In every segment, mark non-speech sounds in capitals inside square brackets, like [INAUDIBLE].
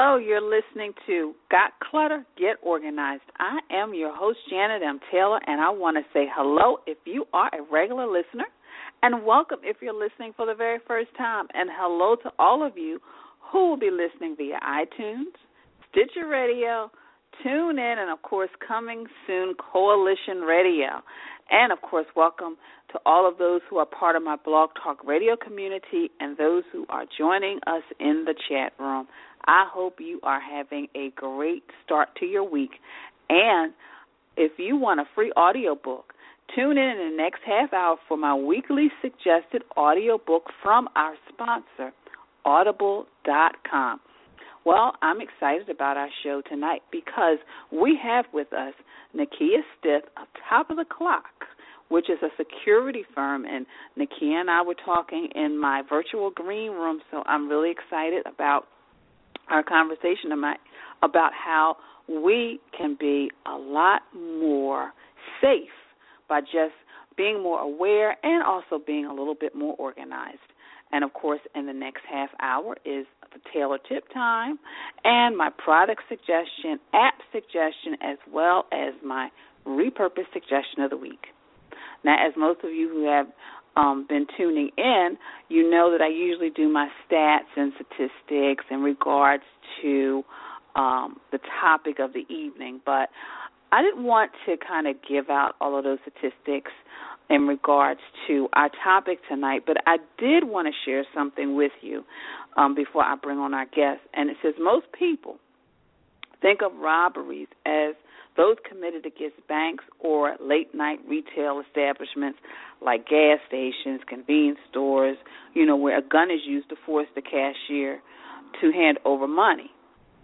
Hello, you're listening to Got Clutter, Get Organized. I am your host, Janet M. Taylor, and I want to say hello if you are a regular listener, and welcome if you're listening for the very first time, and hello to all of you who will be listening via iTunes, Stitcher Radio, Tune In, and of course, coming soon, Coalition Radio. And of course, welcome to all of those who are part of my Blog Talk Radio community and those who are joining us in the chat room. I hope you are having a great start to your week. And if you want a free audiobook, tune in in the next half hour for my weekly suggested audiobook from our sponsor, audible.com. Well, I'm excited about our show tonight because we have with us Nakia Stith of Top of the Clock, which is a security firm. And Nakia and I were talking in my virtual green room, so I'm really excited about our conversation about how we can be a lot more safe by just being more aware and also being a little bit more organized. And of course, in the next half hour is the Taylor tip time and my product suggestion, app suggestion, as well as my repurpose suggestion of the week. Now, as most of you who have um, been tuning in, you know that I usually do my stats and statistics in regards to um, the topic of the evening, but I didn't want to kind of give out all of those statistics in regards to our topic tonight, but I did want to share something with you um, before I bring on our guest. And it says most people think of robberies as those committed against banks or late night retail establishments like gas stations, convenience stores, you know, where a gun is used to force the cashier to hand over money.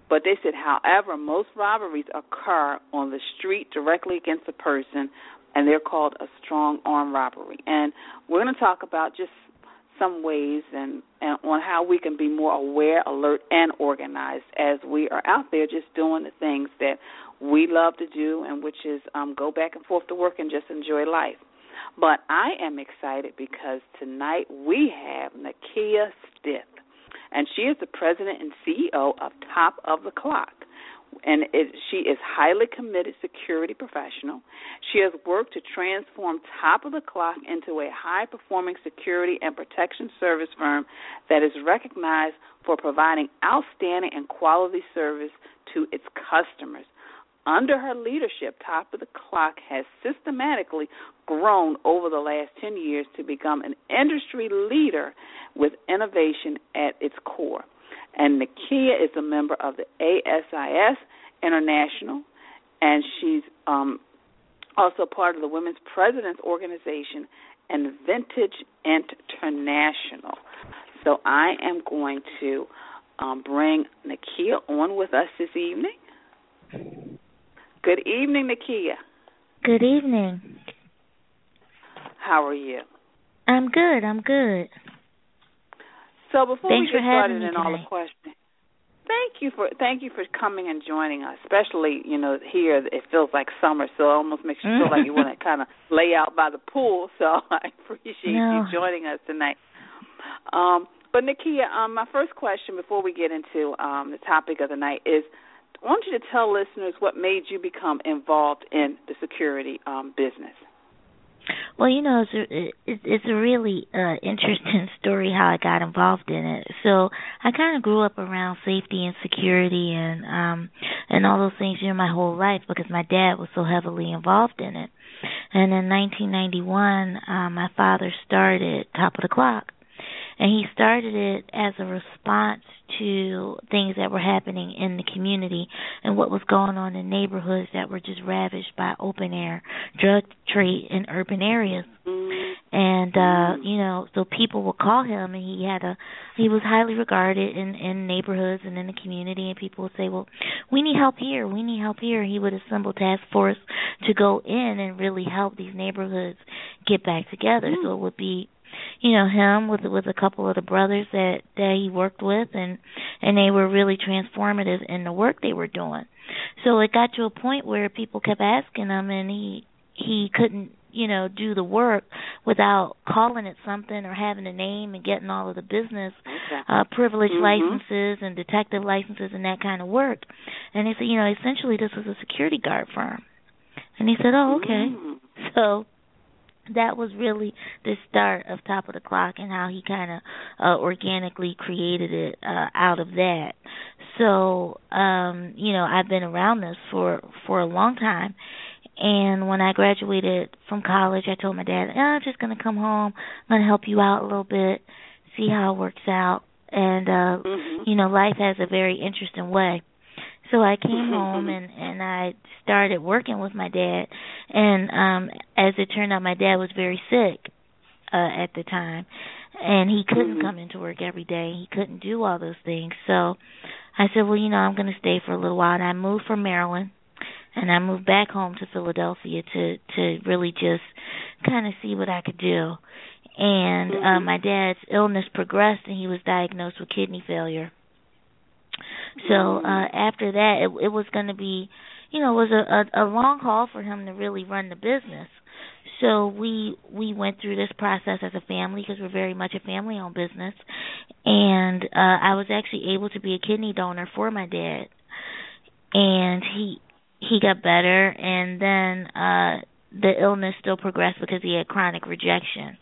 But they said, however, most robberies occur on the street directly against a person, and they're called a strong arm robbery. And we're going to talk about just some ways and, and on how we can be more aware, alert, and organized as we are out there just doing the things that we love to do, and which is um, go back and forth to work and just enjoy life. But I am excited because tonight we have Nakia Stith, and she is the president and CEO of Top of the Clock and it, she is highly committed security professional. She has worked to transform Top of the Clock into a high performing security and protection service firm that is recognized for providing outstanding and quality service to its customers. Under her leadership, Top of the Clock has systematically grown over the last 10 years to become an industry leader with innovation at its core. And Nakia is a member of the ASIS International, and she's um, also part of the Women's Presidents Organization and Vistage International. So I am going to um, bring Nakia on with us this evening. Good evening, Nakia. Good evening. How are you? I'm good. I'm good. So before Thanks we get started in all the questions, thank you for thank you for coming and joining us. Especially you know here it feels like summer, so it almost makes you feel like you want to [LAUGHS] kind of lay out by the pool. [LAUGHS] So I appreciate no. you joining us tonight. Um, but Nakia, um, my first question before we get into um, the topic of the night is. I want you to tell listeners what made you become involved in the security um, business. Well, you know, it's a, it's a really uh, interesting [LAUGHS] story how I got involved in it. So I kind of grew up around safety and security and um and all those things, you know, my whole life because my dad was so heavily involved in it. And in 1991, um, my father started Top of the Clock, and he started it as a response to things that were happening in the community and what was going on in neighborhoods that were just ravaged by open air drug trade in urban areas. And uh you know so people would call him and he had a he was highly regarded in in neighborhoods and in the community. And people would say well we need help here. We need help here. He would assemble task force to go in and really help these neighborhoods get back together. So it would be you know him with with a couple of the brothers that that he worked with and and they were really transformative in the work they were doing. So it got to a point where people kept asking him and he he couldn't you know do the work without calling it something or having a name and getting all of the business uh privilege mm-hmm. licenses and detective licenses and that kind of work. And he said you know essentially this was a security guard firm. And he said oh okay. Mm-hmm. so that was really the start of Top of the Clock and how he kind of uh, organically created it uh, out of that. So, um, you know, I've been around this for for a long time. And when I graduated from college, I told my dad, oh, "I'm just going to come home. I'm going to help you out a little bit, see how it works out." And uh, mm-hmm. you know, life has a very interesting way so I came home and and I started working with my dad and um as it turned out my dad was very sick uh at the time and he couldn't mm-hmm. come into work every day. He couldn't do all those things. So I said, "Well, you know, I'm going to stay for a little while." And I moved from Maryland and I moved back home to Philadelphia to to really just kind of see what I could do. And uh, mm-hmm. uh my dad's illness progressed and he was diagnosed with kidney failure. So uh after that, it, it was going to be, you know, it was a, a a long haul for him to really run the business. So we we went through this process as a family because we're very much a family-owned business, and uh I was actually able to be a kidney donor for my dad, and he he got better, and then uh the illness still progressed because he had chronic rejection.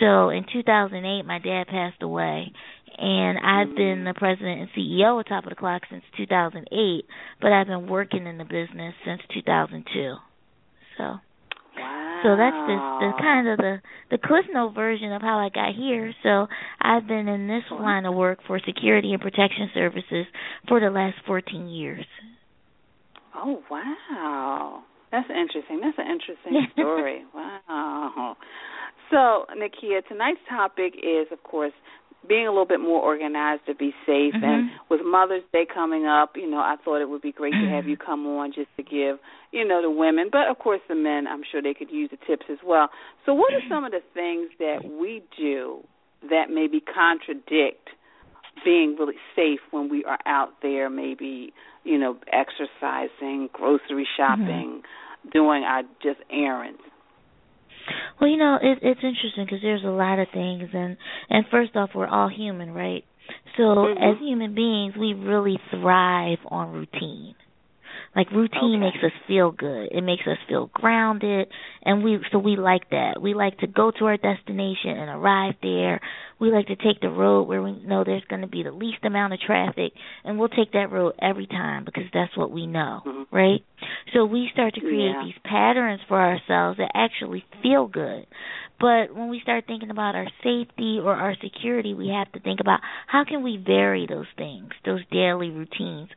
So in 2008, my dad passed away, and I've been the president and CEO of Top of the Clock since 2008, but I've been working in the business since 2002. So, wow. so that's the the kind of the the Cliff Note version of how I got here. So I've been in this line of work for security and protection services for the last 14 years. Oh wow, that's interesting. That's an interesting [LAUGHS] story. wow. So, Nakia, tonight's topic is, of course, being a little bit more organized to be safe. Mm-hmm. And with Mother's Day coming up, you know, I thought it would be great to have you come on just to give, you know, the women, but of course the men, I'm sure they could use the tips as well. So, what are some of the things that we do that maybe contradict being really safe when we are out there, maybe, you know, exercising, grocery shopping, mm-hmm. doing our just errands? Well, you know, it, it's interesting because there's a lot of things, and and first off, we're all human, right? So mm-hmm. as human beings, we really thrive on routine. Like routine okay. makes us feel good. It makes us feel grounded and we so we like that. We like to go to our destination and arrive there. We like to take the road where we know there's going to be the least amount of traffic and we'll take that road every time because that's what we know, mm-hmm. right? So we start to create yeah. these patterns for ourselves that actually feel good. But when we start thinking about our safety or our security, we have to think about how can we vary those things, those daily routines,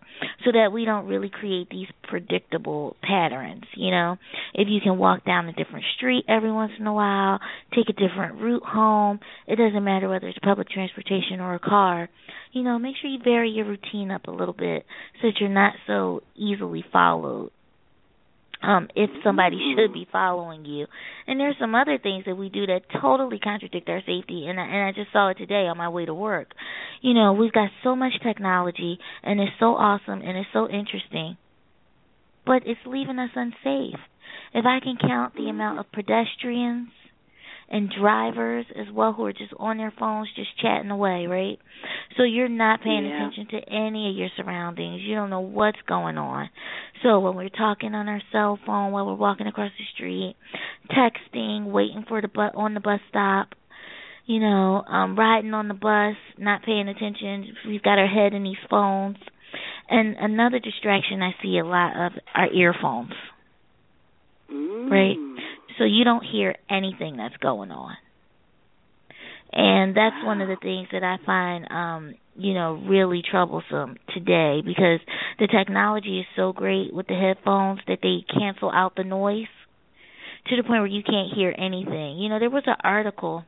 so that we don't really create these predictable patterns. You know, if you can walk down a different street every once in a while, take a different route home, it doesn't matter whether it's public transportation or a car. You know, make sure you vary your routine up a little bit so that you're not so easily followed um if somebody should be following you. And there's some other things that we do that totally contradict our safety and I, and I just saw it today on my way to work. You know, we've got so much technology and it's so awesome and it's so interesting. But it's leaving us unsafe. If I can count the amount of pedestrians and drivers as well who are just on their phones just chatting away, right? So you're not paying yeah. attention to any of your surroundings. You don't know what's going on. So when we're talking on our cell phone while we're walking across the street, texting, waiting for the bus on the bus stop, you know, um riding on the bus, not paying attention. We've got our head in these phones. And another distraction I see a lot of are earphones. Mm. Right? So you don't hear anything that's going on. And that's wow. one of the things that I find um you know really troublesome today because the technology is so great with the headphones that they cancel out the noise to the point where you can't hear anything. You know, there was an article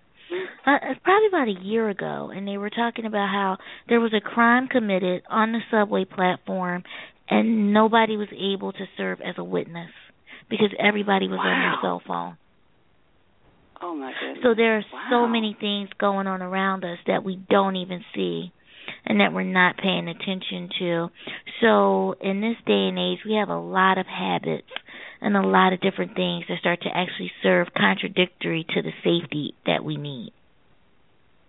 uh, probably about a year ago, and they were talking about how there was a crime committed on the subway platform, and nobody was able to serve as a witness because everybody was wow. on their cell phone. Oh my goodness! So there are wow. so many things going on around us that we don't even see and that we're not paying attention to. So in this day and age, we have a lot of habits and a lot of different things that start to actually serve contradictory to the safety that we need.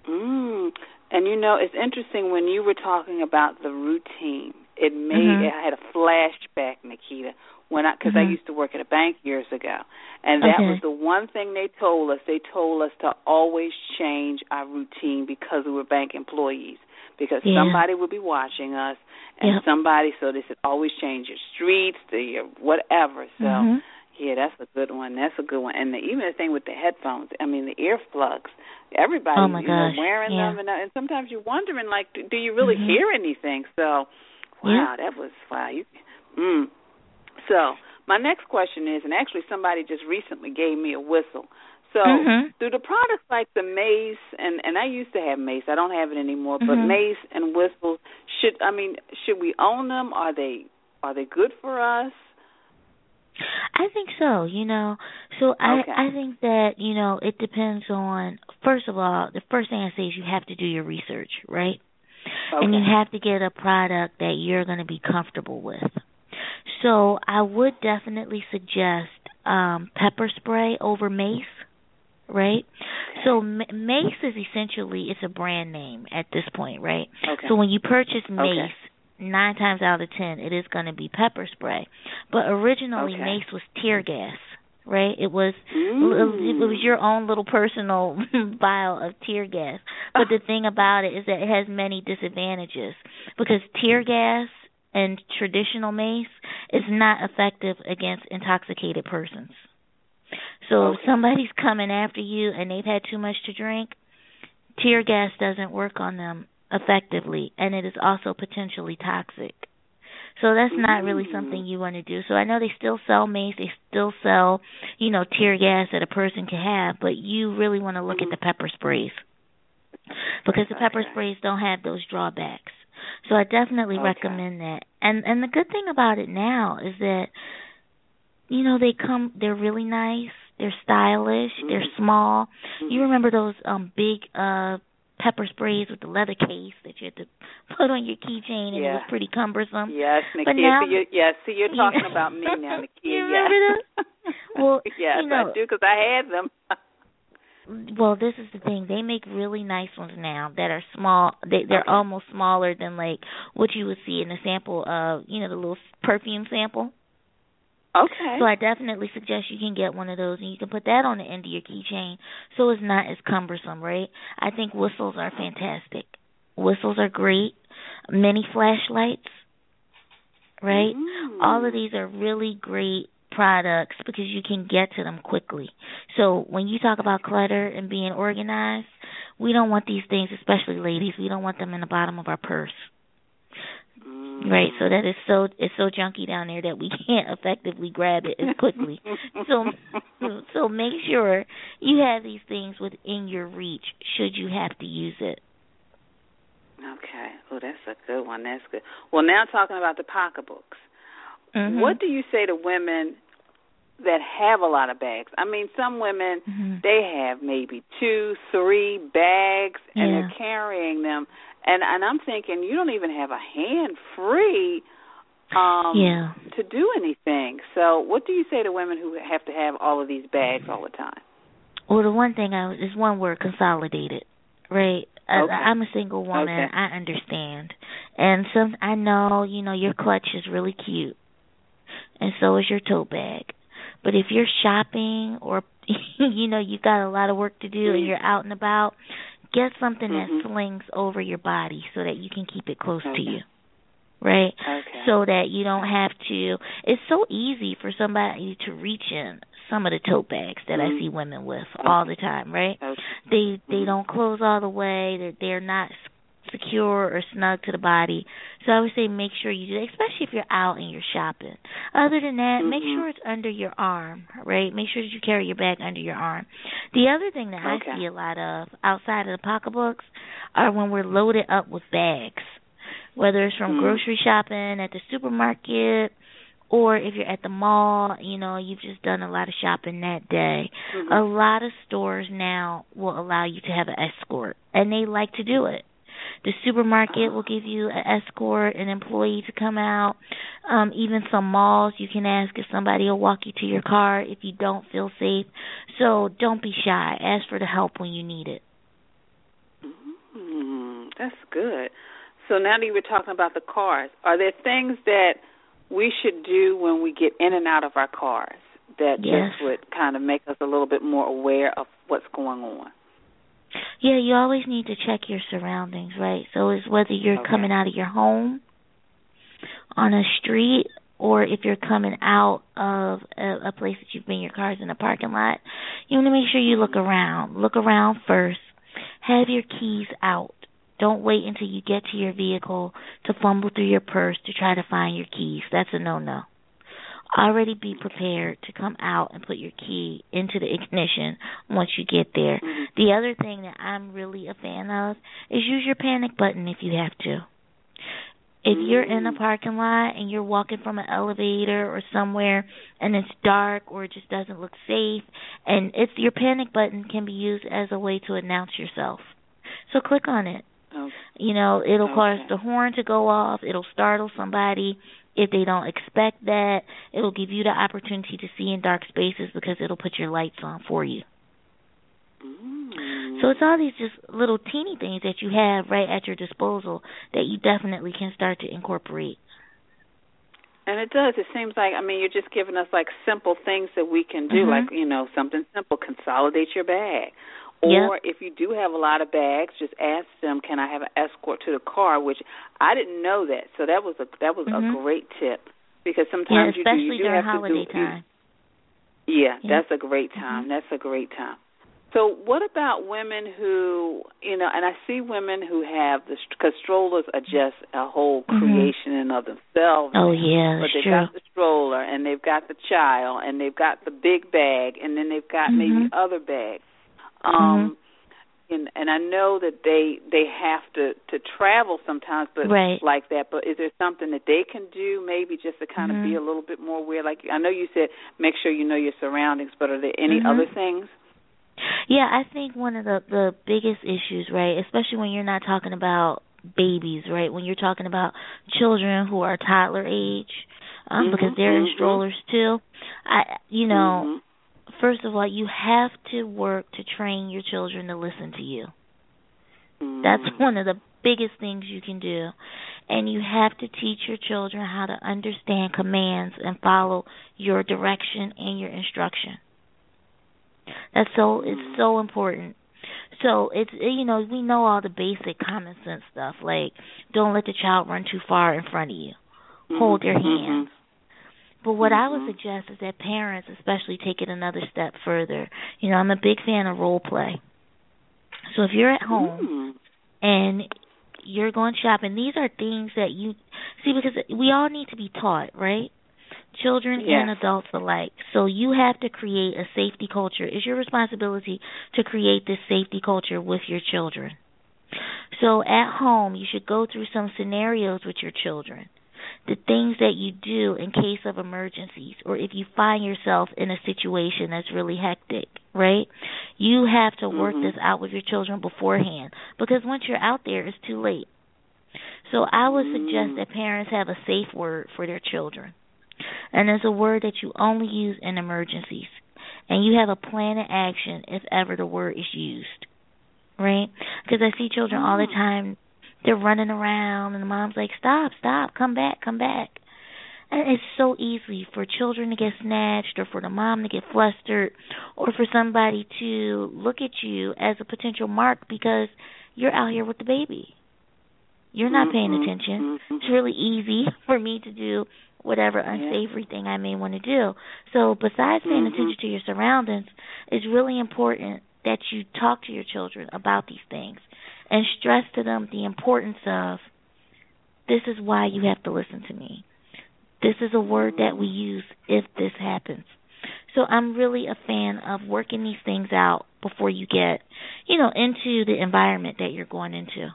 Mm. And you know, it's interesting when you were talking about the routine. It made mm-hmm. I had a flashback, Nikita, when I because mm-hmm. I used to work at a bank years ago, and that okay. was the one thing they told us. They told us to always change our routine because we were bank employees because yeah. somebody would be watching us and yep. somebody so they said always change your streets to your whatever so mm-hmm. yeah that's a good one that's a good one and the, even the thing with the headphones i mean the earplugs everybody oh my you know wearing yeah. them and, and sometimes you're wondering like do, do you really mm-hmm. hear anything so wow yeah. that was wow you mm so my next question is and actually somebody just recently gave me a whistle so mm-hmm. do the products like the mace and and I used to have mace. I don't have it anymore, but mm-hmm. mace and whistles should I mean should we own them? Are they are they good for us? I think so, you know. So I okay. I think that, you know, it depends on first of all, the first thing I say is you have to do your research, right? Okay. And you have to get a product that you're going to be comfortable with. So I would definitely suggest um pepper spray over mace right? So Mace is essentially it's a brand name at this point, right? Okay. So when you purchase Mace, okay. nine times out of ten, it is going to be pepper spray. But originally, okay. Mace was tear gas, right? It was mm. it was your own little personal [LAUGHS] vial of tear gas. But the thing about it is that it has many disadvantages because tear gas and traditional mace is not effective against intoxicated persons. So okay. if somebody's coming after you and they've had too much to drink, tear gas doesn't work on them effectively and it is also potentially toxic. So that's not really something you want to do. So I know they still sell mace, they still sell, you know, tear gas that a person can have, but you really want to look mm-hmm. at the pepper sprays. Because the pepper okay. sprays don't have those drawbacks. So I definitely okay. recommend that. And and the good thing about it now is that you know they come they're really nice they're stylish mm-hmm. they're small mm-hmm. you remember those um big uh pepper sprays with the leather case that you had to [LAUGHS] put on your keychain and yeah. it was pretty cumbersome yes Nakia, but now so you yes see you're [LAUGHS] talking about me now Nakia [LAUGHS] you remember yes. those well yes you know, I do because I had them well this is the thing they make really nice ones now that are small they they're almost smaller than like what you would see in a sample of you know the little perfume sample Okay. So I definitely suggest you can get one of those and you can put that on the end of your keychain so it's not as cumbersome, right? I think whistles are fantastic. Whistles are great. Mini flashlights, right? Mm. All of these are really great products because you can get to them quickly. So when you talk about clutter and being organized, we don't want these things, especially ladies, we don't want them in the bottom of our purse. Right, so that is so it's so junky down there that we [LAUGHS] can't effectively grab it as quickly. so so make sure you have these things within your reach should you have to use it. Okay. Oh, that's a good one. That's good. Well, now talking about the pocketbooks. Mm-hmm. What do you say to women that have a lot of bags? I mean, some women mm-hmm. they have maybe two, three bags, and yeah. they're carrying them and and I'm thinking you don't even have a hand free um yeah. to do anything. So what do you say to women who have to have all of these bags all the time? Well, the one thing I is one word consolidated, right? Okay. I, I'm a single woman. Okay. I understand, and some I know you know your clutch is really cute, and so is your tote bag. But if you're shopping or [LAUGHS] you know you've got a lot of work to do mm-hmm. and you're out and about, get something mm-hmm. that slings over your body so that you can keep it close okay. to you. Right? Okay. So that you don't have to it's so easy for somebody to reach in some of the tote bags that mm-hmm. I see women with all the time, right? Okay. They they mm-hmm. don't close all the way, they're they're not secure or snug to the body. So I would say make sure you do that, especially if you're out and you're shopping. Other than that, mm-hmm. make sure it's under your arm, right? Make sure that you carry your bag under your arm. The other thing that okay. I see a lot of outside of the pocketbooks are when we're loaded up with bags. Whether it's from mm-hmm. grocery shopping at the supermarket or if you're at the mall, you know, you've just done a lot of shopping that day. Mm-hmm. A lot of stores now will allow you to have an escort, and they like to do it. The supermarket will give you an escort, an employee to come out. Um, even some malls, you can ask if somebody will walk you to your car if you don't feel safe. So don't be shy. Ask for the help when you need it. Mm, that's good. So now that you were talking about the cars, are there things that we should do when we get in and out of our cars that yes. just would kind of make us a little bit more aware of what's going on? Yeah, you always need to check your surroundings, right? So it's whether you're okay. coming out of your home, on a street, or if you're coming out of a, a place that you've been your car's in a parking lot, you want to make sure you look around. Look around first. Have your keys out. Don't wait until you get to your vehicle to fumble through your purse to try to find your keys. That's a no-no already be prepared to come out and put your key into the ignition once you get there. Mm-hmm. The other thing that I'm really a fan of is use your panic button if you have to. If you're in a Mm. parking lot and you're walking from an elevator or somewhere and it's dark or it just doesn't look safe and it's your panic button can be used as a way to announce yourself. So click on it. Okay. You know, it'll Okay. cause the horn to go off, it'll startle somebody if they don't expect that, it'll give you the opportunity to see in dark spaces because it'll put your lights on for you. Mm. So it's all these just little teeny things that you have right at your disposal that you definitely can start to incorporate. And it does. It seems like I mean you're just giving us like simple things that we can do, Mhm. like you know something simple. Consolidate your bag, or Yep. if you do have a lot of bags, just ask them, "Can I have an escort to the car?" Which I didn't know that, so that was a that was Mhm. a great tip because Yeah, sometimes you do especially you do during have holiday to do. time. Yeah, Yeah. that's a great time. Mhm. That's a great time. So, what about women who, you know, and I see women who have the because strollers are just a whole Mhm. creation in of themselves. Oh yeah, but they've true. got the stroller and they've got the child and they've got the big bag and then they've got maybe Mhm. other bags. Um and and I know that they they have to to travel sometimes but Right. like that but is there something that they can do maybe just to kind of be a little bit more aware like I know you said make sure you know your surroundings but are there any Mhm. other things? Yeah, I think one of the the biggest issues, right, especially when you're not talking about babies, right? When you're talking about children who are toddler age, um, Mhm, because they're in mhm. strollers too. I, you know, Mhm. First of all, you have to work to train your children to listen to you. That's Mhm. [LAUGHS] one of the biggest things you can do. And you have to teach your children how to understand commands and follow your direction and your instruction. That's so it's so important. So it's you know, we know all the basic common sense stuff like don't let the child run too far in front of you. Hold their Mhm. hands. But what I would Mhm. suggest is that parents especially take it another step further. You know, I'm a big fan of role play. So if you're at home Mm. and you're going shopping, these are things that you see because we all need to be taught, right? Children Yes. and adults alike. So you have to create a safety culture. It's your responsibility to create this safety culture with your children. So at home, you should go through some scenarios with your children. The things that you do in case of emergencies or if you find yourself in a situation that's really hectic, right? You have to work Mhm. this out with your children beforehand because once you're out there, it's too late. So I would suggest Mm. that parents have a safe word for their children. And it's a word that you only use in emergencies. And you have a plan of action if ever the word is used. Right? Because I see children all the Mm. time, they're running around and the mom's like, stop, stop, come back, come back. And it's so easy for children to get snatched or for the mom to get flustered or for somebody to look at you as a potential mark because you're out here with the baby. You're not paying Mhm, attention. mhm. It's really easy [LAUGHS] for me to do whatever unsavory thing I may want to do. So besides paying Mhm. attention to your surroundings, it's really important that you talk to your children about these things and stress to them the importance of this is why you have to listen to me. This is a word that we use if this happens. So I'm really a fan of working these things out before you get, you know, into the environment that you're going into.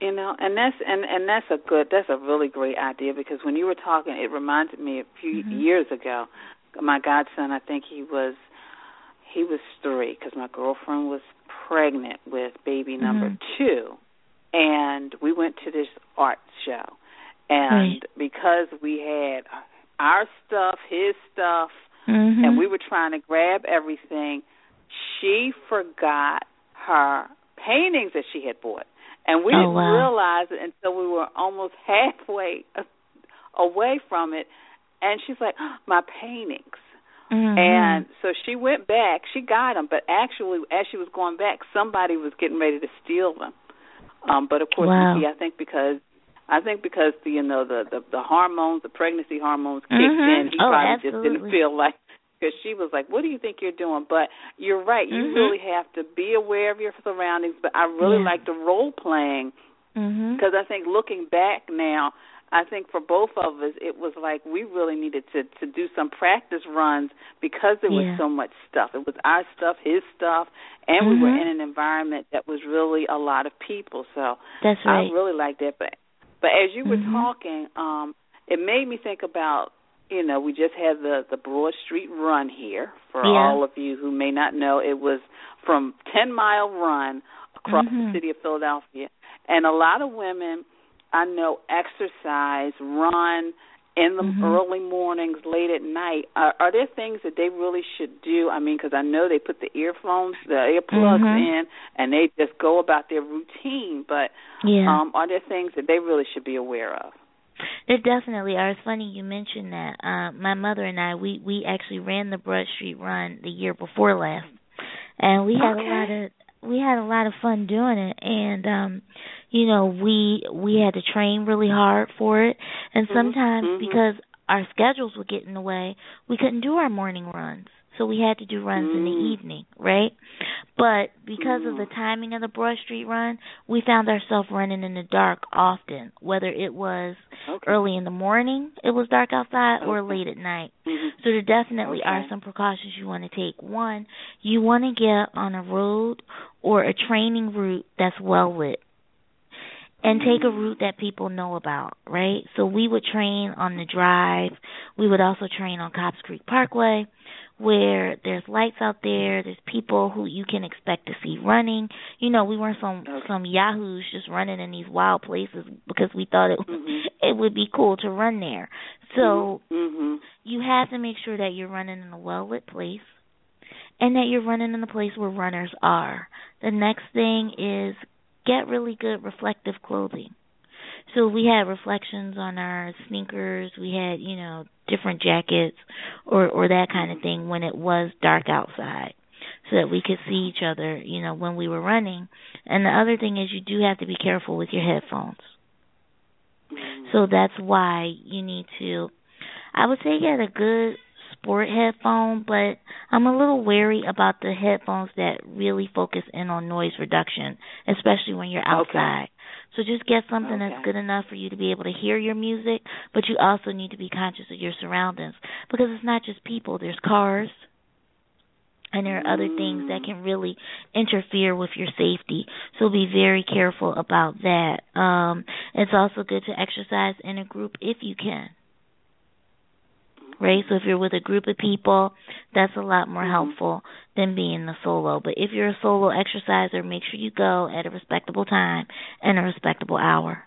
You know, and that's and and that's a good that's a really great idea because when you were talking, it reminded me a few Mhm. years ago. My godson, I think he was he was three because my girlfriend was pregnant with baby number Mhm. two, and we went to this art show, and Right. because we had our stuff, his stuff, Mm-hmm. and we were trying to grab everything, she forgot her paintings that she had bought. And we Oh, didn't wow. realize it until we were almost [LAUGHS] halfway [LAUGHS] away from it. And she's like, "My paintings." Mhm. And so she went back. She got them, but actually, as she was going back, somebody was getting ready to steal them. Um, but of course, Wow. Nikki, I think because I think because the you know the the, the hormones, the pregnancy hormones kicked Mhm. in, he Oh, probably just didn't feel like because she was like, "What do you think you're doing?" But you're right. You Mhm. really have to be aware of your surroundings. But I really Yeah. like the role playing because I think looking back now, I think for both of us, it was like we really needed to to do some practice runs because there was Yeah. so much stuff. It was our stuff, his stuff, and we were Mhm. in an environment that was really a lot of people. So That's right. I really liked that. But but as you were Mhm. talking, um, it made me think about you know we just had the the Broad Street Run here for Yeah. all of you who may not know. It was from Ten Mile Run across Mhm. the city of Philadelphia, and a lot of women I know exercise, run in the Mhm. early mornings, late at night. Are, are there things that they really should do? I mean, because I know they put the earphones, the earplugs Mhm. in, and they just go about their routine. But Yeah. um, are there things that they really should be aware of? There definitely are. It's funny you mentioned that. Uh, my mother and I, we we actually ran the Broad Street Run the year before last, and we had Okay. a lot of we had a lot of fun doing it. And um, you know, we we had to train really hard for it, and Mhm, sometimes mhm. because our schedules would get in the way, we couldn't do our morning runs. So we had to do runs in the Mm. evening, right? But because of the Mm. timing of the Broad Street Run, we found ourselves running in the dark often, whether it was Okay. early in the morning it was dark outside or late at night. Mhm. So there definitely are some precautions you want to take. One, you want to get on a road or a training route that's well lit. And take a route that people know about, right? So we would train on the drive. We would also train on Cobbs Creek Parkway where there's lights out there, there's people who you can expect to see running. You know, we weren't some Okay. some yahoos just running in these wild places because we thought it Mhm. [LAUGHS] it would be cool to run there. So Mhm. you have to make sure that you're running in a well lit place and that you're running in a place where runners are. The next thing is get really good reflective clothing. So we had reflections on our sneakers, we had, you know, different jackets or or that kind of thing when it was dark outside so that we could see each other, you know, when we were running. And the other thing is you do have to be careful with your headphones. So that's why you need to I would say get a good sport headphone, but I'm a little wary about the headphones that really focus in on noise reduction, especially when you're Okay. outside. So just get something that's good enough for you to be able to hear your music, but you also need to be conscious of your surroundings because it's not just people, there's cars and there are other things that can really interfere with your safety. So be very careful about that. Um it's also good to exercise in a group if you can. Right? So if you're with a group of people, that's a lot more Mhm. helpful than being the solo. But if you're a solo exerciser, make sure you go at a respectable time and a respectable hour.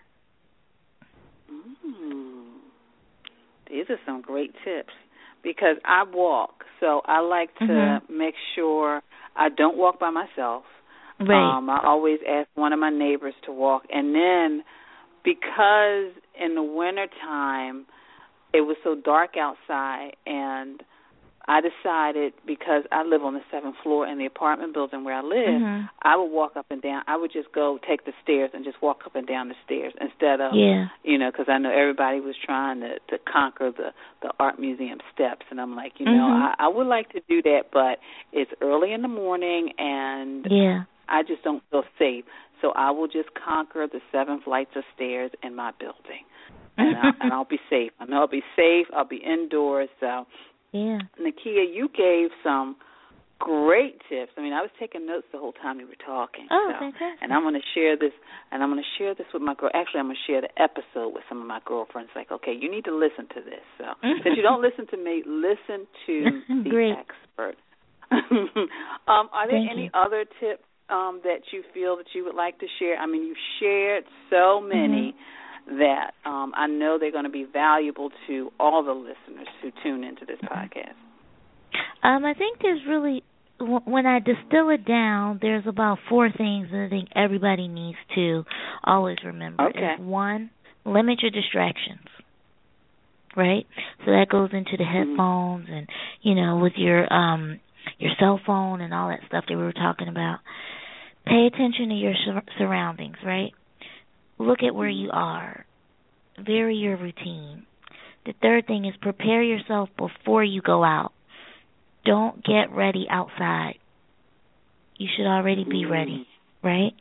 Mm. These are some great tips because I walk, so I like to Mhm. make sure I don't walk by myself. Right. Um, I always ask one of my neighbors to walk, and then because in the winter time it was so dark outside, and I decided because I live on the seventh floor in the apartment building where I live, Mhm. I would walk up and down. I would just go take the stairs and just walk up and down the stairs instead of Yeah. you know because I know everybody was trying to to conquer the the art museum steps, and I'm like, you know, Mhm. I, I would like to do that, but it's early in the morning and Yeah. I just don't feel safe. So I will just conquer the seven flights of stairs in my building, and I'll, and I'll be safe. I know I'll be safe. I'll be indoors. So, Yeah. Nakia, you gave some great tips. I mean, I was taking notes the whole time you were talking. Oh, so, fantastic. And I'm going to share this, and I'm going to share this with my girl. Actually, I'm going to share the episode with some of my girlfriends. Like, okay, you need to listen to this. So, since you don't listen to me, listen to [LAUGHS] the Great. expert. [LAUGHS] um, are there Thank any you. other tips um, that you feel that you would like to share? I mean, you've shared so many Mm-hmm. That um, I know they're going to be valuable to all the listeners who tune into this Mm-hmm. podcast. Um, I think there's really when I distill it down, there's about four things that I think everybody needs to always remember. Okay. Is one, limit your distractions. Right? So that goes into the Mhm. headphones and you know with your um your cell phone and all that stuff that we were talking about. Pay attention to your sur- surroundings, right? Look at where you are. Vary your routine. The third thing is prepare yourself before you go out. Don't get ready outside. You should already be ready, mm. right?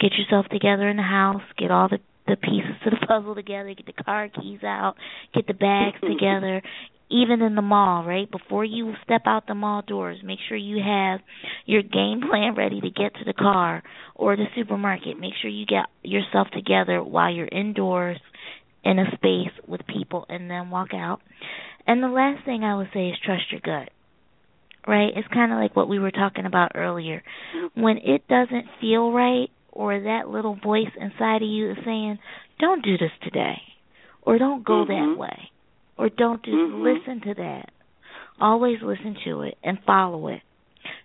Get yourself together in the house, get all the the pieces to the puzzle together, get the car keys out, get the bags together, even in the mall, right? Before you step out the mall doors, make sure you have your game plan ready to get to the car or the supermarket. Make sure you get yourself together while you're indoors in a space with people and then walk out. And the last thing I would say is trust your gut. Right? It's kind of like what we were talking about earlier. When it doesn't feel right or that little voice inside of you is saying, "Don't do this today." Or don't go Mhm. that way. Or don't do Mhm. listen to that. Always listen to it and follow it.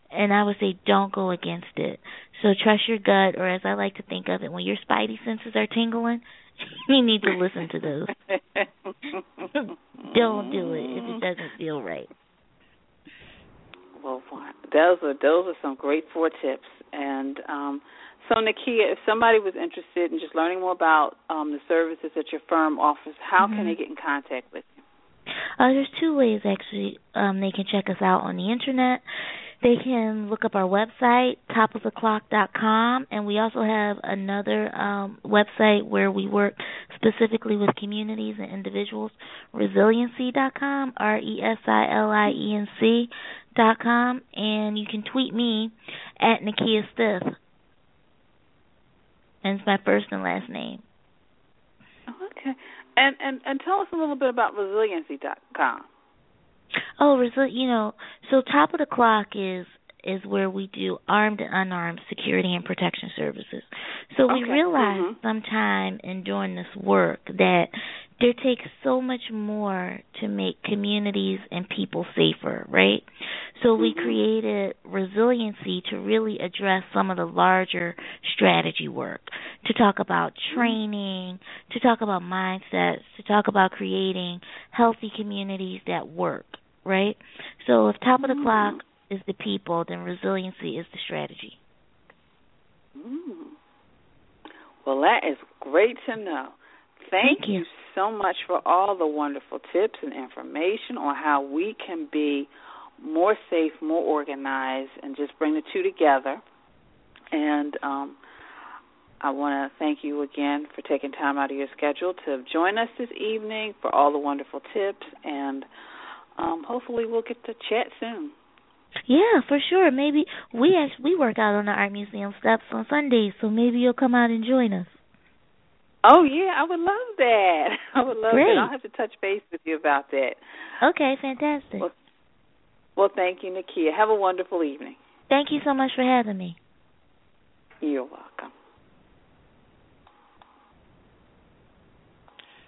And I would say don't go against it. So trust your gut or as I like to think of it, when your spidey senses are tingling, [LAUGHS] you need to listen to those. [LAUGHS] Don't do it if it doesn't feel right. Well, those are those are some great four tips. And um, so, Nakia, if somebody was interested in just learning more about um, the services that your firm offers, how can Mhm. they get in contact with you? Uh, there's two ways actually. Um, they can check us out on the internet. They can look up our website, topoftheclock.com, and we also have another um, website where we work specifically with communities and individuals, resiliency.com, R E S I L I E N C dot com, and you can tweet me at Nakia Stith. And it's my first and last name. Okay. And and and tell us a little bit about resiliency.com. Oh, resi- you know, so top of the clock is is where we do armed and unarmed security and protection services. So we Okay. realized Mhm. sometime in doing this work that there takes so much more to make communities and people safer, right? So we Mhm. created resiliency to really address some of the larger strategy work, to talk about training, to talk about mindsets, to talk about creating healthy communities that work, right? So if top of the Mhm. clock is the people, then resiliency is the strategy. Mm. Well, that is great to know. Thank, Thank you. you so much for all the wonderful tips and information on how we can be more safe, more organized, and just bring the two together. And um, I want to thank you again for taking time out of your schedule to join us this evening for all the wonderful tips. And um, hopefully, we'll get to chat soon. Yeah, for sure. Maybe we actually we work out on the art museum steps on Sundays, so maybe you'll come out and join us. Oh yeah, I would love that. [LAUGHS] I would love Great. that. I'll have to touch base with you about that. Okay, fantastic. Well, Well, thank you, Nakia. Have a wonderful evening. Thank you so much for having me. You're welcome.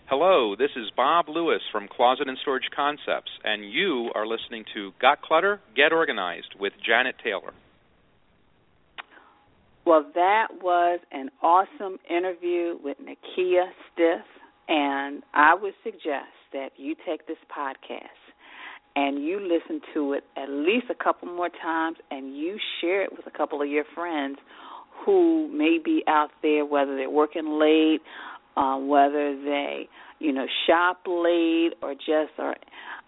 Hello, this is Bob Lewis from Closet and Storage Concepts, and you are listening to Got Clutter? Get Organized with Janet Taylor. Well, that was an awesome interview with Nakia Stith, and I would suggest that you take this podcast and you listen to it at least a couple more times and you share it with a couple of your friends who may be out there, whether they're working late, uh, whether they, you know, shop late or just are,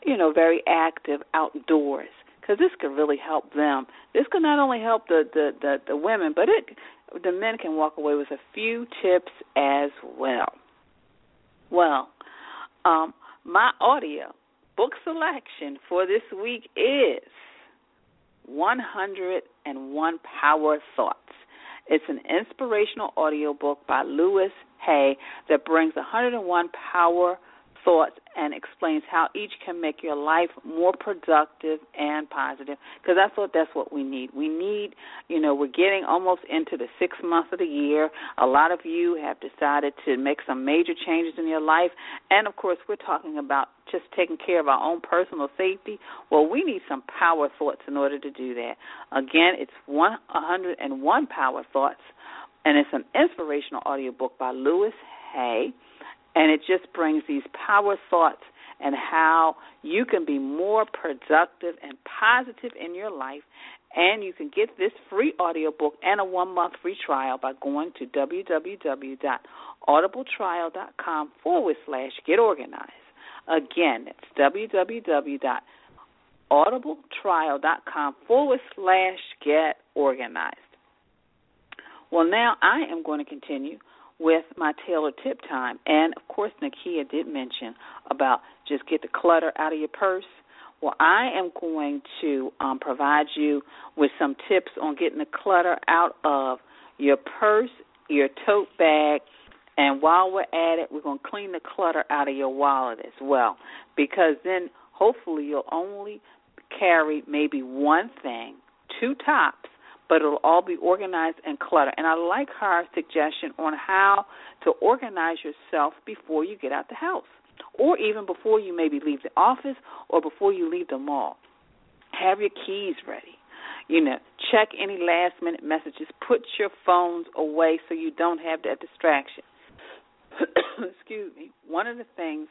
you know, very active outdoors. Because this could really help them. This could not only help the, the the the women, but it the men can walk away with a few tips as well. Well, um, my audio book selection for this week is 101 Power Thoughts. It's an inspirational audio book by Louise Hay that brings 101 power thoughts and explains how each can make your life more productive and positive because I thought that's what we need. We need, you know, we're getting almost into the sixth month of the year. A lot of you have decided to make some major changes in your life. And of course, we're talking about just taking care of our own personal safety. Well, we need some power thoughts in order to do that. Again, it's 101 Power Thoughts, and it's an inspirational audiobook by Louise Hay and it just brings these power thoughts and how you can be more productive and positive in your life. And you can get this free audiobook and a one month free trial by going to www.audibletrial.com forward slash get organized. Again, it's www.audibletrial.com forward slash get organized. Well, now I am going to continue with my Taylor tip time. And of course, Nakia did mention about just get the clutter out of your purse. Well, I am going to um, provide you with some tips on getting the clutter out of your purse, your tote bag, and while we're at it, we're going to clean the clutter out of your wallet as well. Because then hopefully you'll only carry maybe one thing, two tops, but it'll all be organized and cluttered. And I like her suggestion on how to organize yourself before you get out the house, or even before you maybe leave the office or before you leave the mall. Have your keys ready. You know, check any last minute messages. Put your phones away so you don't have that distraction. [COUGHS] Excuse me. One of the things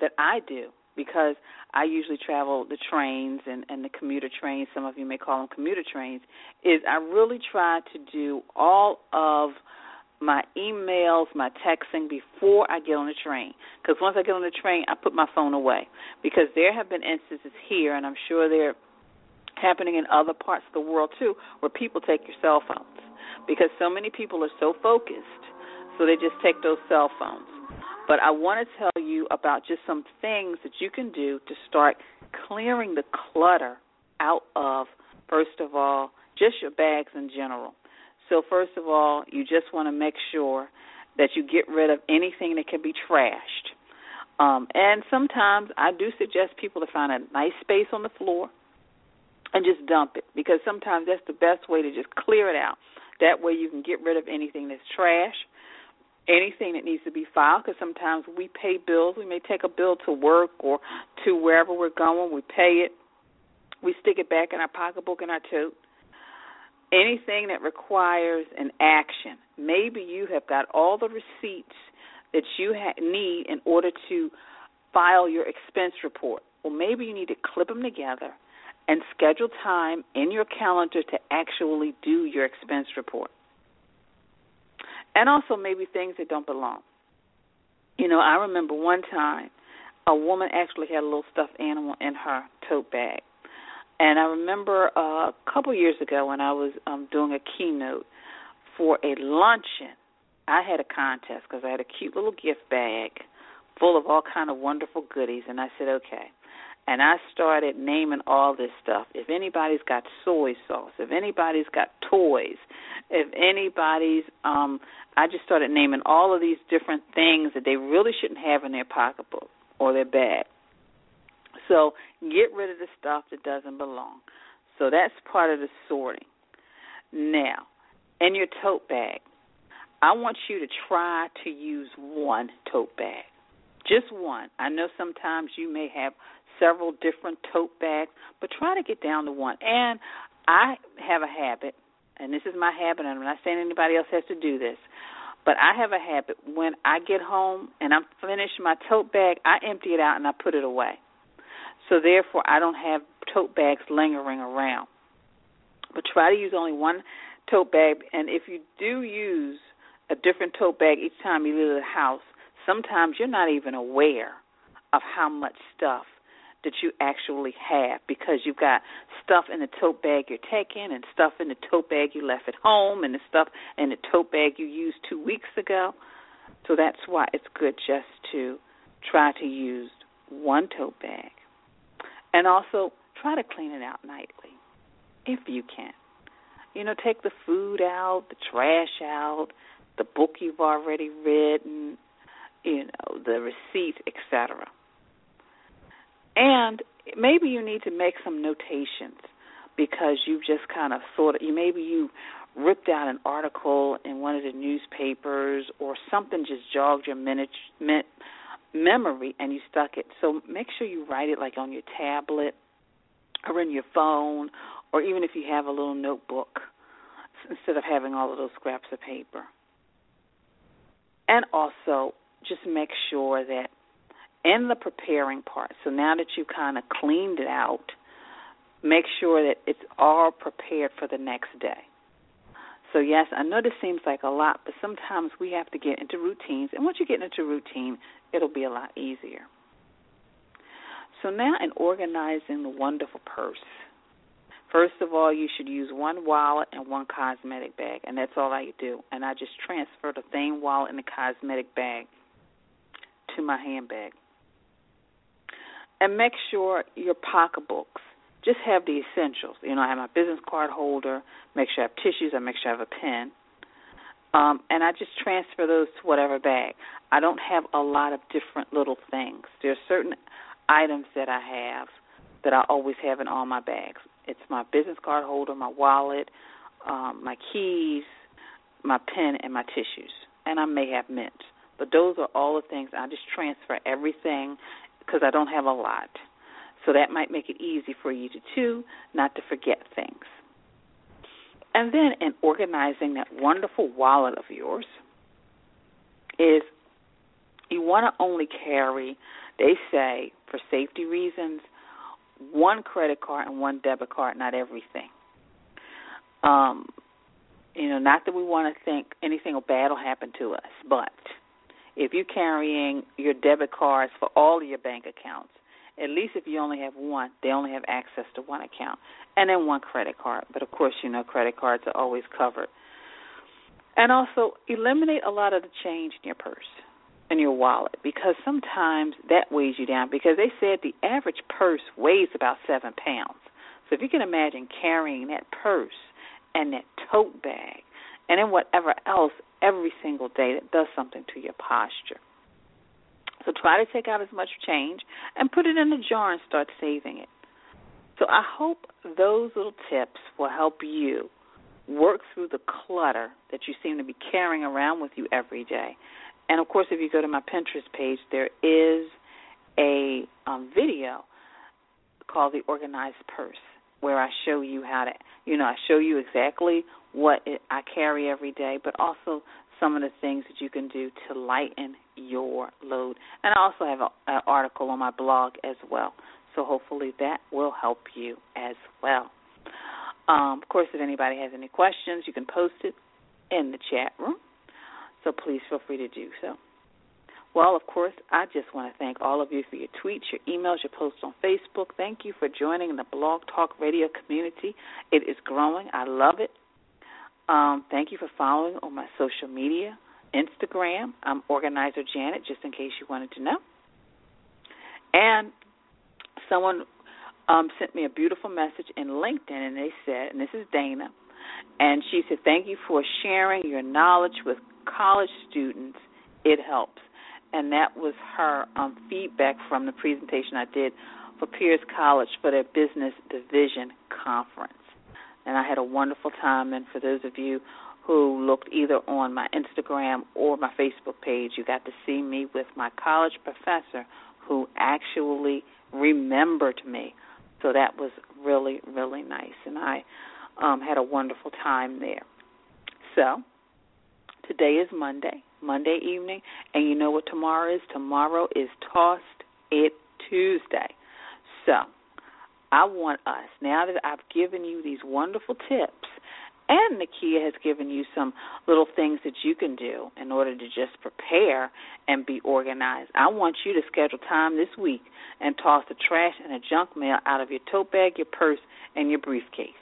that I do because I usually travel the trains and, and the commuter trains, some of you may call them commuter trains, is I really try to do all of my emails, my texting before I get on the train. Because once I get on the train, I put my phone away. Because there have been instances here, and I'm sure they're happening in other parts of the world too, where people take your cell phones. Because so many people are so focused, so they just take those cell phones. But I want to tell you about just some things that you can do to start clearing the clutter out of, first of all, just your bags in general. So, first of all, you just want to make sure that you get rid of anything that can be trashed. Um, and sometimes I do suggest people to find a nice space on the floor and just dump it because sometimes that's the best way to just clear it out. That way you can get rid of anything that's trash anything that needs to be filed because sometimes we pay bills. We may take a bill to work or to wherever we're going. We pay it. We stick it back in our pocketbook in our tote. Anything that requires an action. Maybe you have got all the receipts that you ha- need in order to file your expense report. Well, maybe you need to clip them together and schedule time in your calendar to actually do your expense report and also maybe things that don't belong. You know, I remember one time a woman actually had a little stuffed animal in her tote bag. And I remember a couple years ago when I was um doing a keynote for a luncheon, I had a contest because I had a cute little gift bag full of all kind of wonderful goodies, and I said, okay, and I started naming all this stuff. If anybody's got soy sauce, if anybody's got toys, if anybody's um I just started naming all of these different things that they really shouldn't have in their pocketbook or their bag. So get rid of the stuff that doesn't belong. So that's part of the sorting. Now, in your tote bag, I want you to try to use one tote bag. Just one. I know sometimes you may have several different tote bags, but try to get down to one. And I have a habit, and this is my habit, and I'm not saying anybody else has to do this, But I have a habit when I get home and I'm finished my tote bag, I empty it out and I put it away. So therefore, I don't have tote bags lingering around. But try to use only one tote bag, and if you do use a different tote bag each time you leave the house, sometimes you're not even aware of how much stuff that you actually have because you've got stuff in the tote bag you're taking and stuff in the tote bag you left at home and the stuff in the tote bag you used two weeks ago. So that's why it's good just to try to use one tote bag. And also try to clean it out nightly if you can. You know, take the food out, the trash out, the book you've already written, you know, the receipts, etc. And maybe you need to make some notations because you've just kind of thought you maybe you ripped out an article in one of the newspapers or something just jogged your memory and you stuck it. So make sure you write it like on your tablet or in your phone or even if you have a little notebook instead of having all of those scraps of paper. And also just make sure that in the preparing part, so now that you kind of cleaned it out, make sure that it's all prepared for the next day. So, yes, I know this seems like a lot, but sometimes we have to get into routines. And once you get into routine, it'll be a lot easier. So, now in organizing the wonderful purse, first of all, you should use one wallet and one cosmetic bag, and that's all I do. And I just transfer the same wallet and the cosmetic bag to my handbag. And make sure your pocketbooks just have the essentials. You know, I have my business card holder, make sure I have tissues, I make sure I have a pen. Um, and I just transfer those to whatever bag. I don't have a lot of different little things. There are certain items that I have that I always have in all my bags. It's my business card holder, my wallet, um, my keys, my pen, and my tissues. And I may have mint. But those are all the things. I just transfer everything because I don't have a lot. So that might make it easy for you to too, not to forget things. And then in organizing that wonderful wallet of yours is you want to only carry, they say, for safety reasons, one credit card and one debit card, not everything. Um, you know, not that we want to think anything bad will happen to us, but if you're carrying your debit cards for all of your bank accounts, at least if you only have one, they only have access to one account, and then one credit card. But of course, you know credit cards are always covered. And also eliminate a lot of the change in your purse in your wallet because sometimes that weighs you down because they said the average purse weighs about seven pounds. So if you can imagine carrying that purse and that tote bag and then whatever else every single day that does something to your posture. So try to take out as much change and put it in a jar and start saving it. So I hope those little tips will help you work through the clutter that you seem to be carrying around with you every day. And of course, if you go to my Pinterest page, there is a um, video called The Organized Purse where I show you how to, you know, I show you exactly what it, I carry every day, but also some of the things that you can do to lighten your load. And I also have an article on my blog as well. So hopefully that will help you as well. Um, of course, if anybody has any questions, you can post it in the chat room. So please feel free to do so. Well, of course, I just want to thank all of you for your tweets, your emails, your posts on Facebook. Thank you for joining the Blog Talk Radio community. It is growing. I love it. Um, thank you for following on my social media, Instagram. I'm Organizer Janet, just in case you wanted to know. And someone um, sent me a beautiful message in LinkedIn, and they said, and this is Dana, and she said, Thank you for sharing your knowledge with college students. It helps and that was her um, feedback from the presentation I did for Peirce College for their business division conference. And I had a wonderful time. And for those of you who looked either on my Instagram or my Facebook page, you got to see me with my college professor who actually remembered me. So that was really, really nice. And I um, had a wonderful time there. So Today is Monday, Monday evening, and you know what tomorrow is? Tomorrow is Tossed It Tuesday. So, I want us, now that I've given you these wonderful tips, and Nakia has given you some little things that you can do in order to just prepare and be organized. I want you to schedule time this week and toss the trash and the junk mail out of your tote bag, your purse, and your briefcase.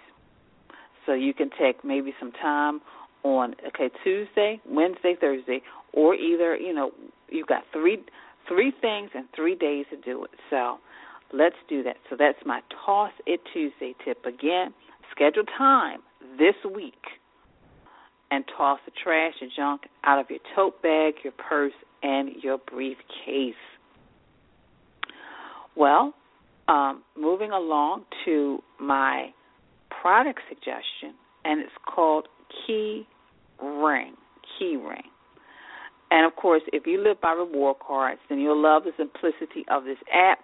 So you can take maybe some time on okay Tuesday, Wednesday, Thursday, or either you know you've got three three things and three days to do it. So let's do that. So that's my toss it Tuesday tip again. Schedule time this week and toss the trash and junk out of your tote bag, your purse, and your briefcase. Well, um, moving along to my product suggestion, and it's called Key Ring. Key Ring. And of course, if you live by reward cards, then you'll love the simplicity of this app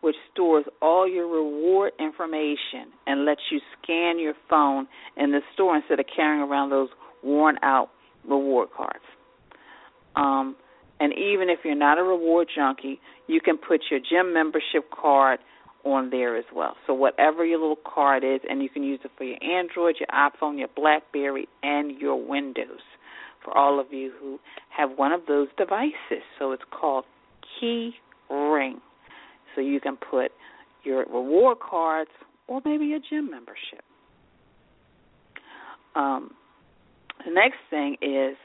which stores all your reward information and lets you scan your phone in the store instead of carrying around those worn out reward cards. Um, and even if you're not a reward junkie, you can put your gym membership card on there as well. So whatever your little card is, and you can use it for your Android, your iPhone, your BlackBerry, and your Windows. For all of you who have one of those devices, so it's called Key Ring so you can put your reward cards or maybe your gym membership. Um, the next thing is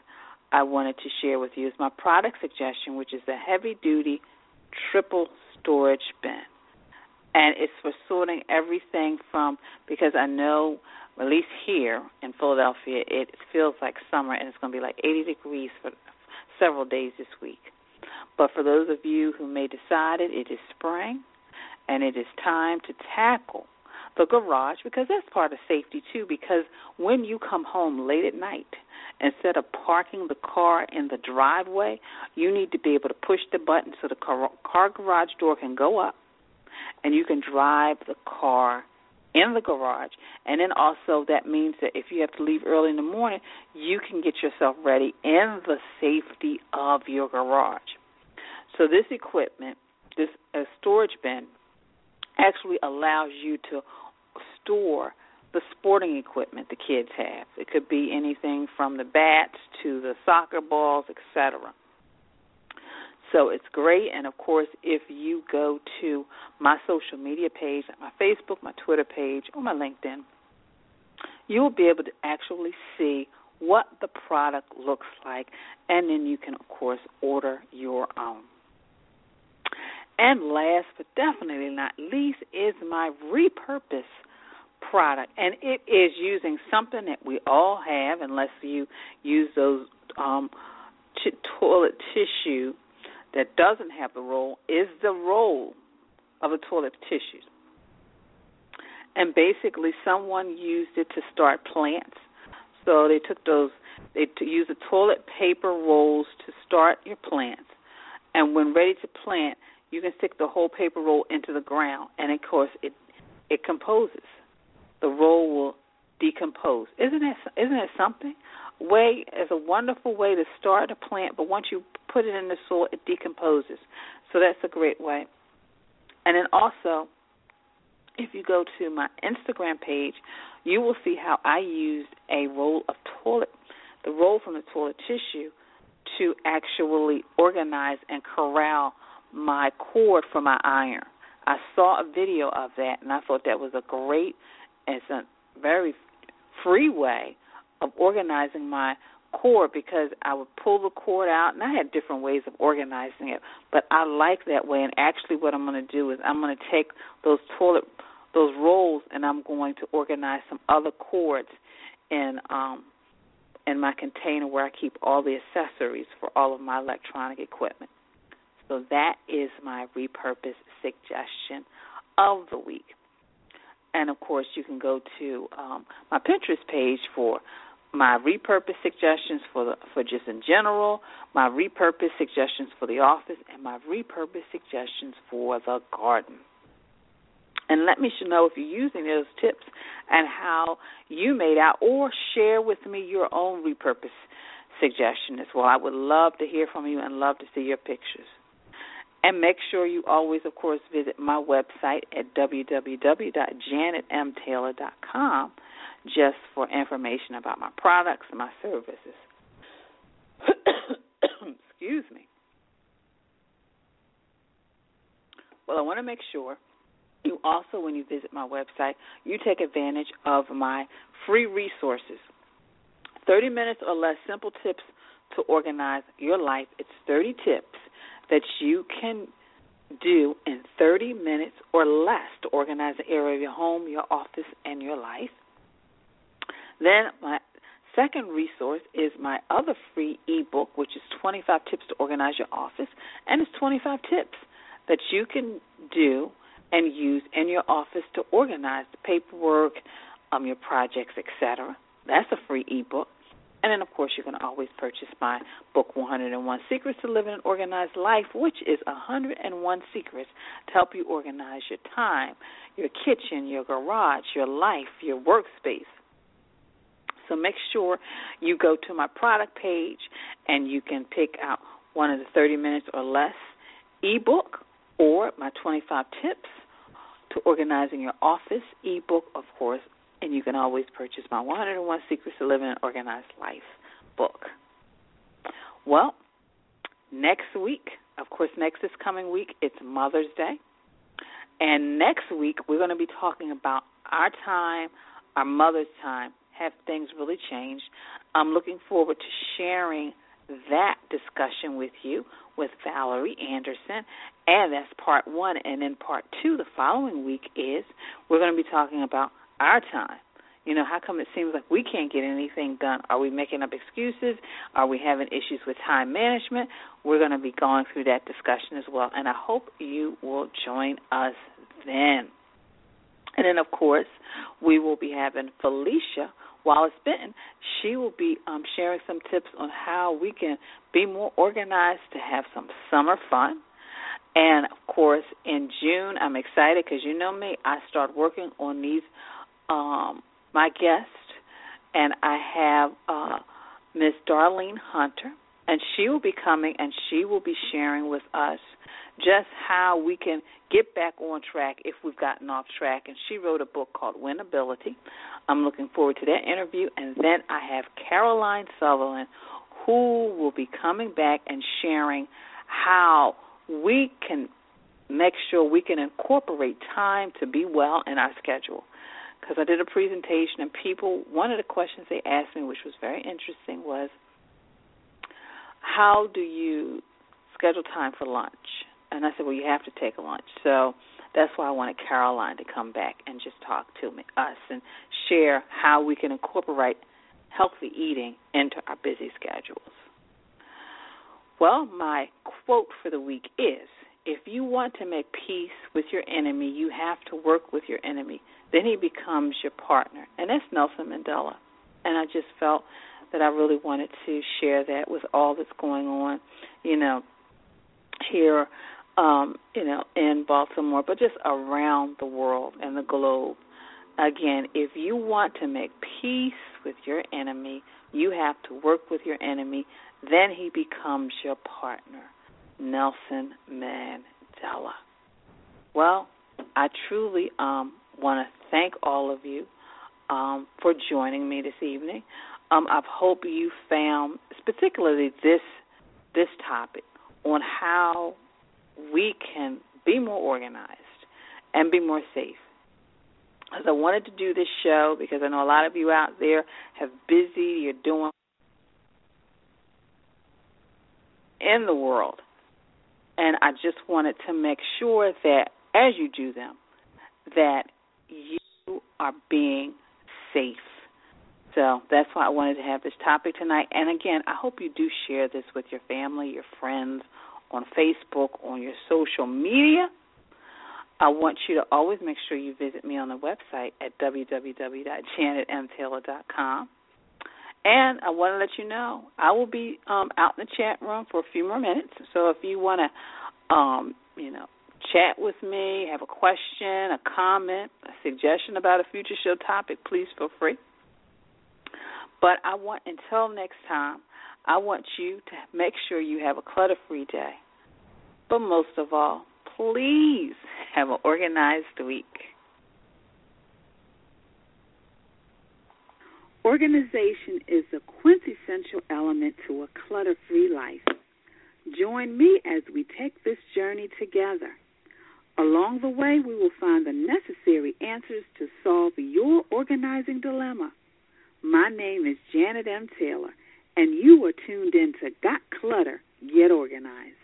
I wanted to share with you is my product suggestion, which is the heavy duty triple storage bin. And it's for sorting everything from because I know at least here in Philadelphia it feels like summer and it's going to be like 80 degrees for several days this week. But for those of you who may decide it, it is spring and it is time to tackle the garage because that's part of safety too. Because when you come home late at night, instead of parking the car in the driveway, you need to be able to push the button so the car, car garage door can go up and you can drive the car in the garage. And then also that means that if you have to leave early in the morning, you can get yourself ready in the safety of your garage. So this equipment, this uh, storage bin, actually allows you to store the sporting equipment the kids have. It could be anything from the bats to the soccer balls, etc. So it's great. And of course, if you go to my social media page, my Facebook, my Twitter page, or my LinkedIn, you will be able to actually see what the product looks like, and then you can, of course, order your own. And last but definitely not least is my repurpose product. And it is using something that we all have, unless you use those um, t- toilet tissue that doesn't have the roll, is the roll of a toilet tissue. And basically, someone used it to start plants. So they took those, they t- used the toilet paper rolls to start your plants. And when ready to plant, you can stick the whole paper roll into the ground, and of course it it composes. The roll will decompose. Isn't that isn't that something? Way is a wonderful way to start a plant, but once you put it in the soil, it decomposes. So that's a great way. And then also, if you go to my Instagram page, you will see how I used a roll of toilet, the roll from the toilet tissue, to actually organize and corral my cord for my iron. I saw a video of that, and I thought that was a great, it's a very free way of organizing my cord because I would pull the cord out, and I had different ways of organizing it, but I like that way. And actually, what I'm going to do is I'm going to take those toilet those rolls, and I'm going to organize some other cords in um in my container where I keep all the accessories for all of my electronic equipment. So that is my repurpose suggestion of the week. And of course, you can go to um, my Pinterest page for my repurpose suggestions for the, for just in general, my repurpose suggestions for the office, and my repurpose suggestions for the garden. And let me know if you're using those tips and how you made out, or share with me your own repurpose suggestion as well. I would love to hear from you and love to see your pictures. And make sure you always, of course, visit my website at www.janetmtaylor.com just for information about my products and my services. [COUGHS] Excuse me. Well, I want to make sure you also, when you visit my website, you take advantage of my free resources 30 minutes or less simple tips to organize your life. It's 30 tips that you can do in 30 minutes or less to organize the area of your home, your office, and your life. Then my second resource is my other free ebook, which is 25 tips to organize your office, and it's 25 tips that you can do and use in your office to organize the paperwork, um, your projects, etc. That's a free ebook. And then, of course, you can always purchase my book, 101 Secrets to Living an Organized Life, which is 101 secrets to help you organize your time, your kitchen, your garage, your life, your workspace. So make sure you go to my product page and you can pick out one of the 30 minutes or less ebook or my 25 tips to organizing your office ebook, of course, and you can always purchase my 101 Secrets to Living an Organized Life book. Well, next week, of course, next this coming week, it's Mother's Day. And next week, we're going to be talking about our time, our mother's time. Have things really changed? I'm looking forward to sharing that discussion with you with Valerie Anderson. And that's part one. And then part two, the following week, is we're going to be talking about our time. You know, how come it seems like we can't get anything done? Are we making up excuses? Are we having issues with time management? We're going to be going through that discussion as well, and I hope you will join us then. And then, of course, we will be having Felicia Wallace Benton. She will be um, sharing some tips on how we can be more organized to have some summer fun. And of course, in June, I'm excited because you know me, I start working on these um, my guest, and I have uh, Miss Darlene Hunter, and she will be coming and she will be sharing with us just how we can get back on track if we've gotten off track. And she wrote a book called Winnability. I'm looking forward to that interview. And then I have Caroline Sutherland, who will be coming back and sharing how we can make sure we can incorporate time to be well in our schedule because I did a presentation and people one of the questions they asked me which was very interesting was how do you schedule time for lunch? And I said, well, you have to take a lunch. So that's why I wanted Caroline to come back and just talk to me, us and share how we can incorporate healthy eating into our busy schedules. Well, my quote for the week is if you want to make peace with your enemy, you have to work with your enemy. Then he becomes your partner. And that's Nelson Mandela. And I just felt that I really wanted to share that with all that's going on, you know, here, um, you know, in Baltimore, but just around the world and the globe. Again, if you want to make peace with your enemy, you have to work with your enemy. Then he becomes your partner. Nelson Mandela. Well, I truly um, want to thank all of you um, for joining me this evening. Um, I hope you found, particularly this this topic, on how we can be more organized and be more safe. Because I wanted to do this show because I know a lot of you out there have busy, you're doing in the world. And I just wanted to make sure that as you do them, that you are being safe. So that's why I wanted to have this topic tonight. And again, I hope you do share this with your family, your friends, on Facebook, on your social media. I want you to always make sure you visit me on the website at www.janetmtaylor.com. And I want to let you know I will be um, out in the chat room for a few more minutes. So if you want to, um, you know, chat with me, have a question, a comment, a suggestion about a future show topic, please feel free. But I want until next time, I want you to make sure you have a clutter free day. But most of all, please have an organized week. Organization is a quintessential element to a clutter free life. Join me as we take this journey together. Along the way, we will find the necessary answers to solve your organizing dilemma. My name is Janet M. Taylor, and you are tuned in to Got Clutter, Get Organized.